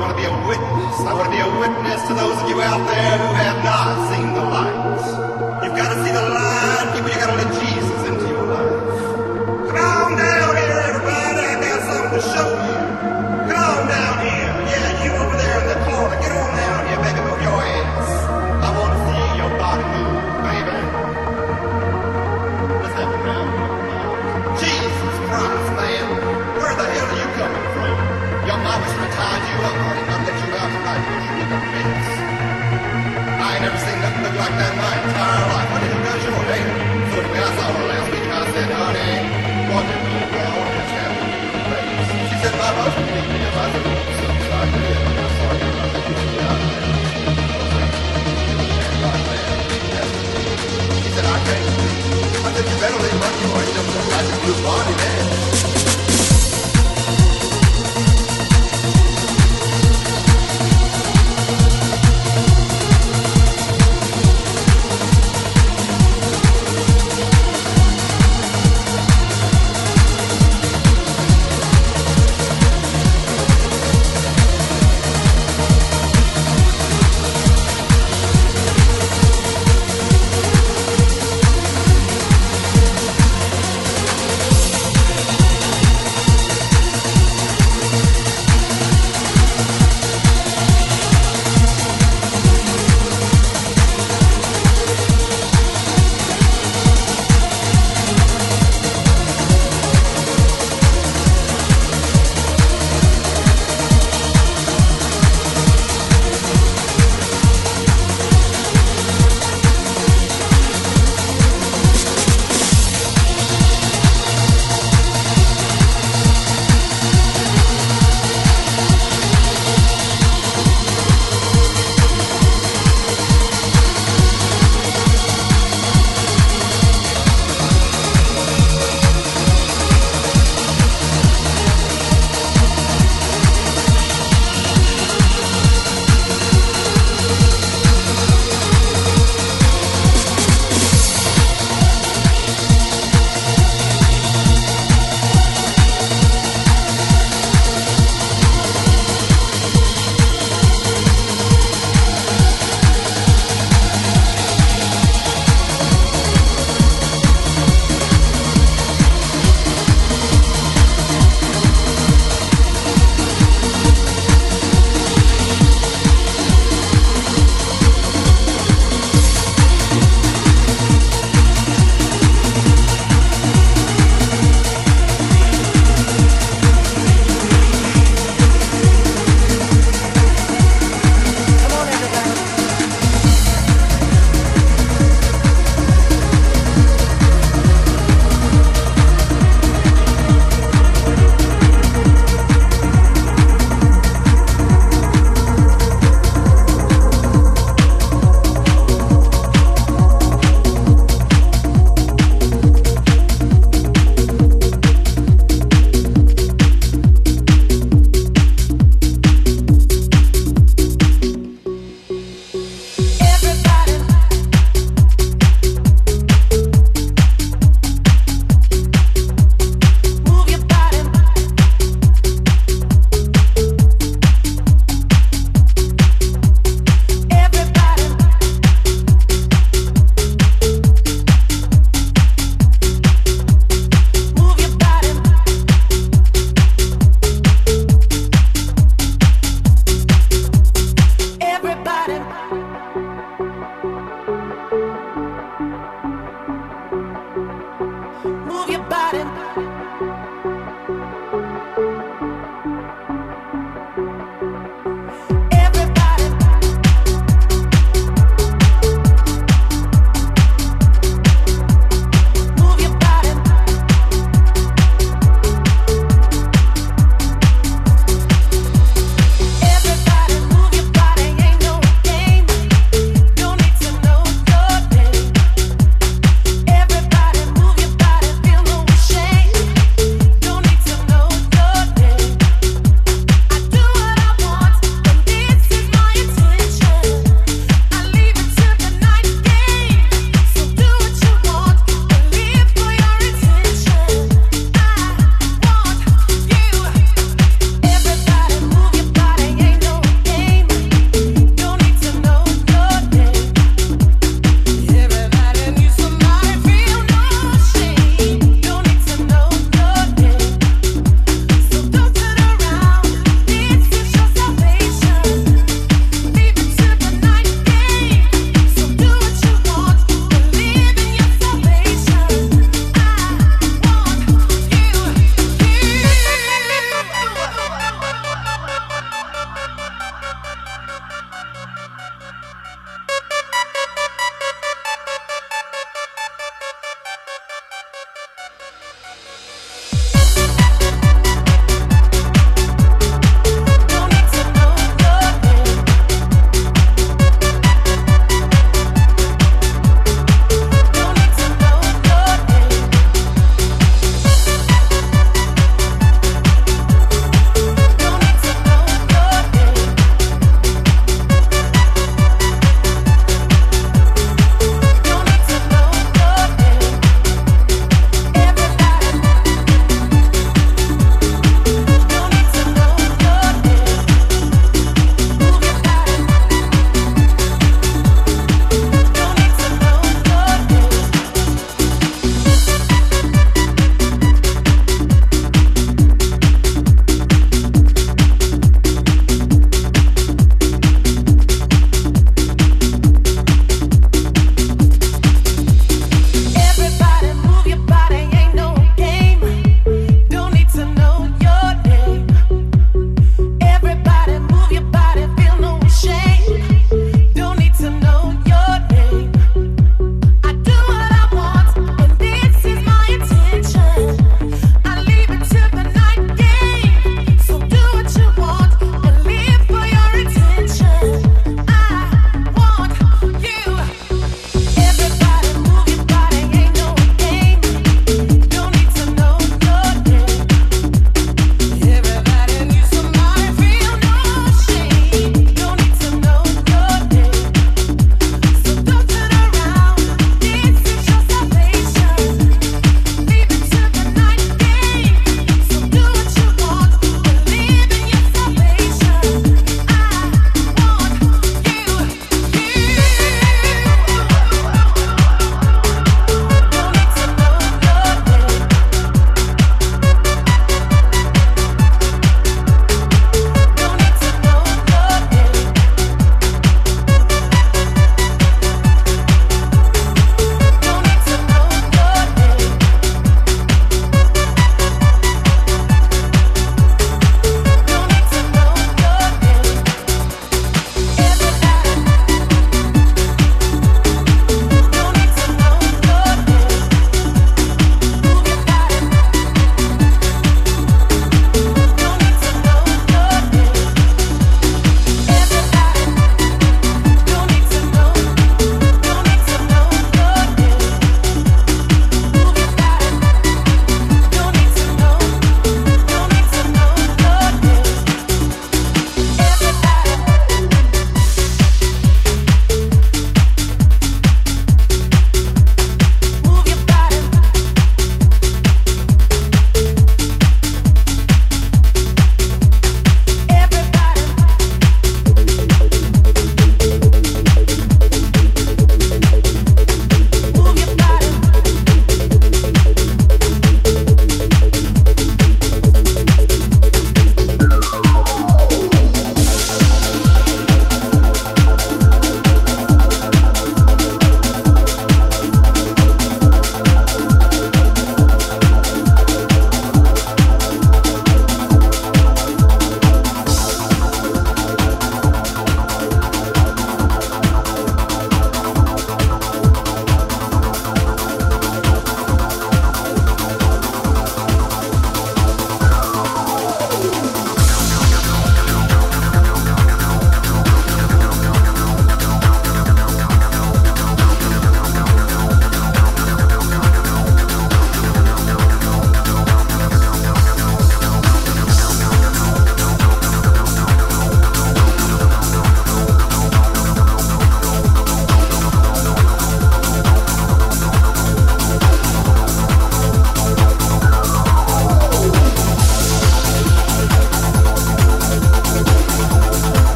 want to be a witness. I want to be a witness to those of you out there who have not seen the lights.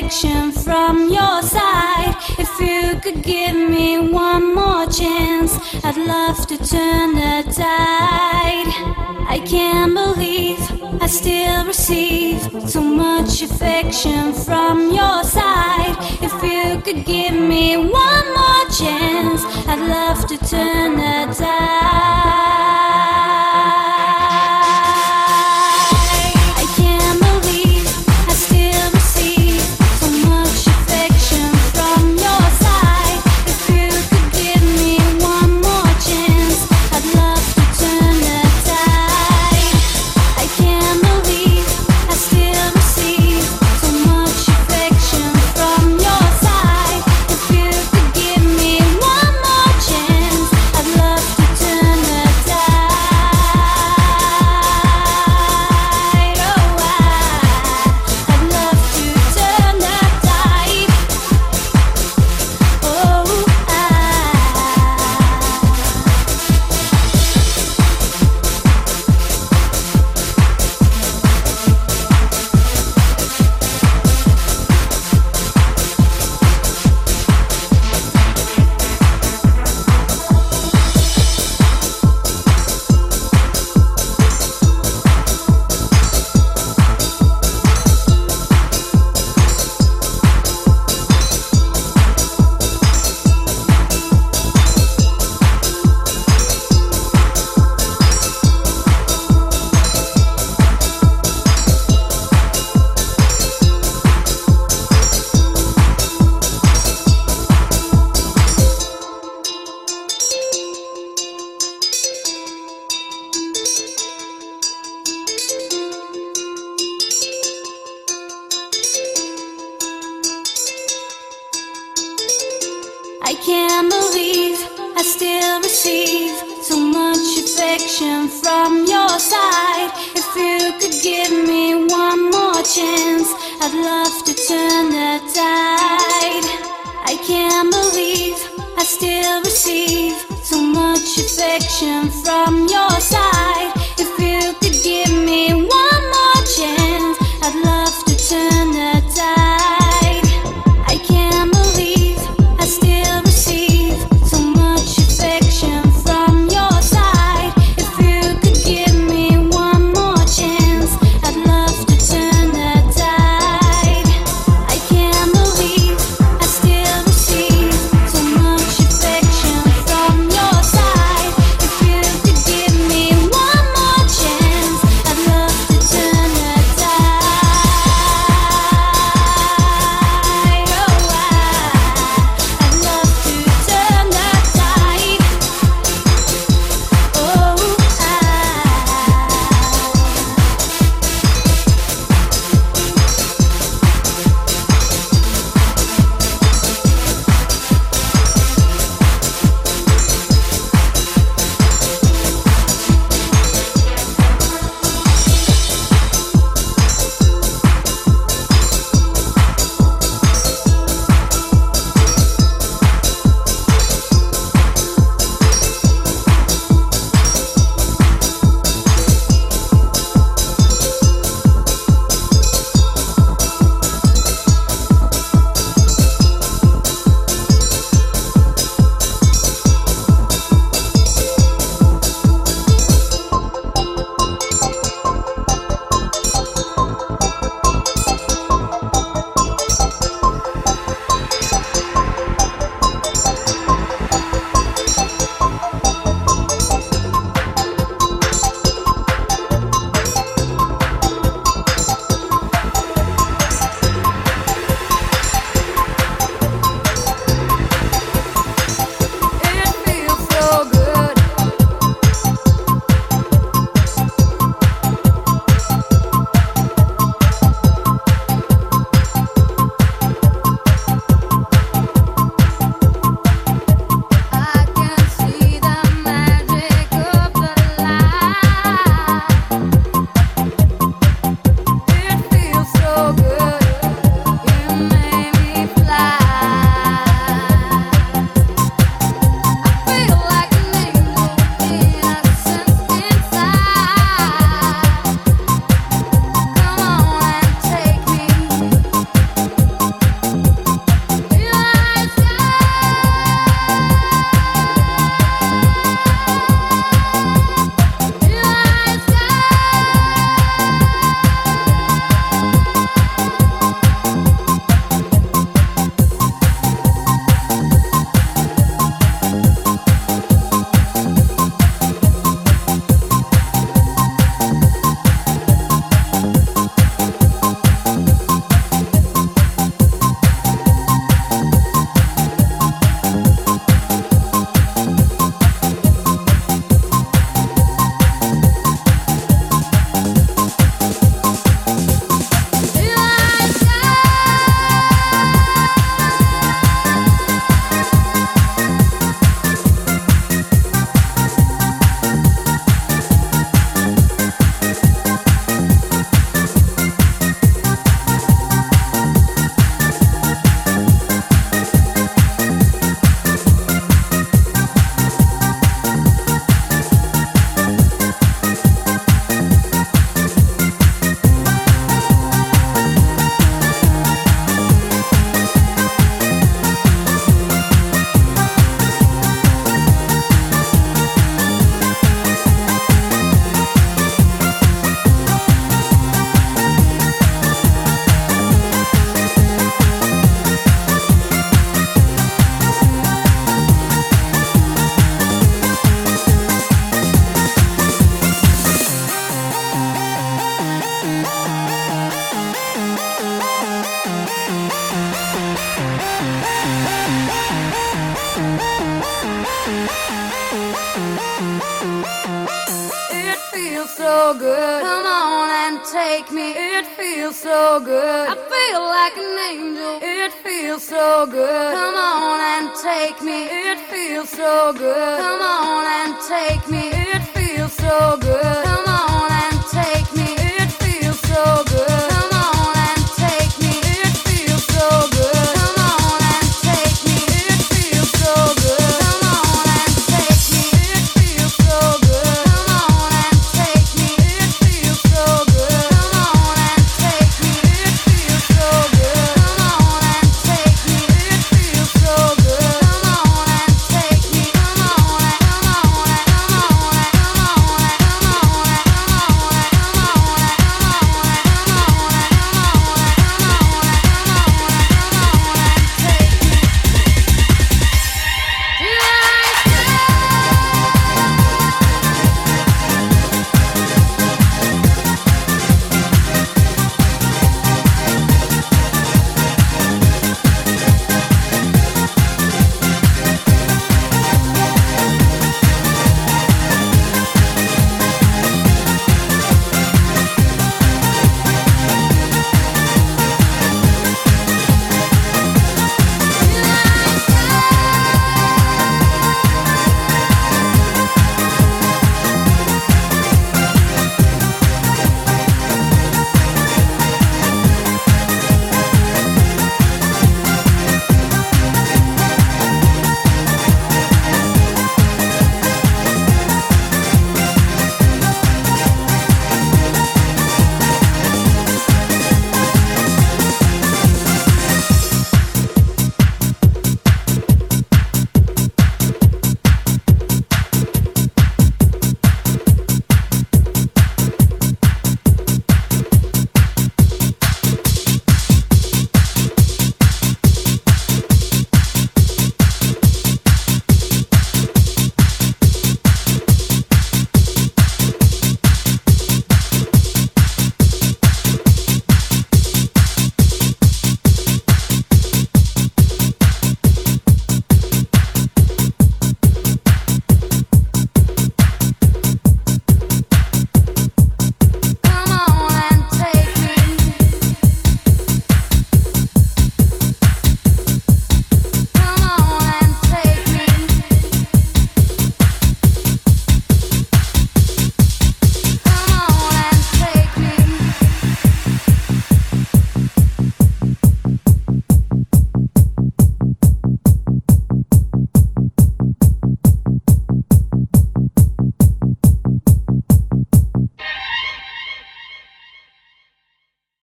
affection from your side. If you could give me one more chance, I'd love to turn the tide. I can't believe I still receive so much affection from your side. If you could give me one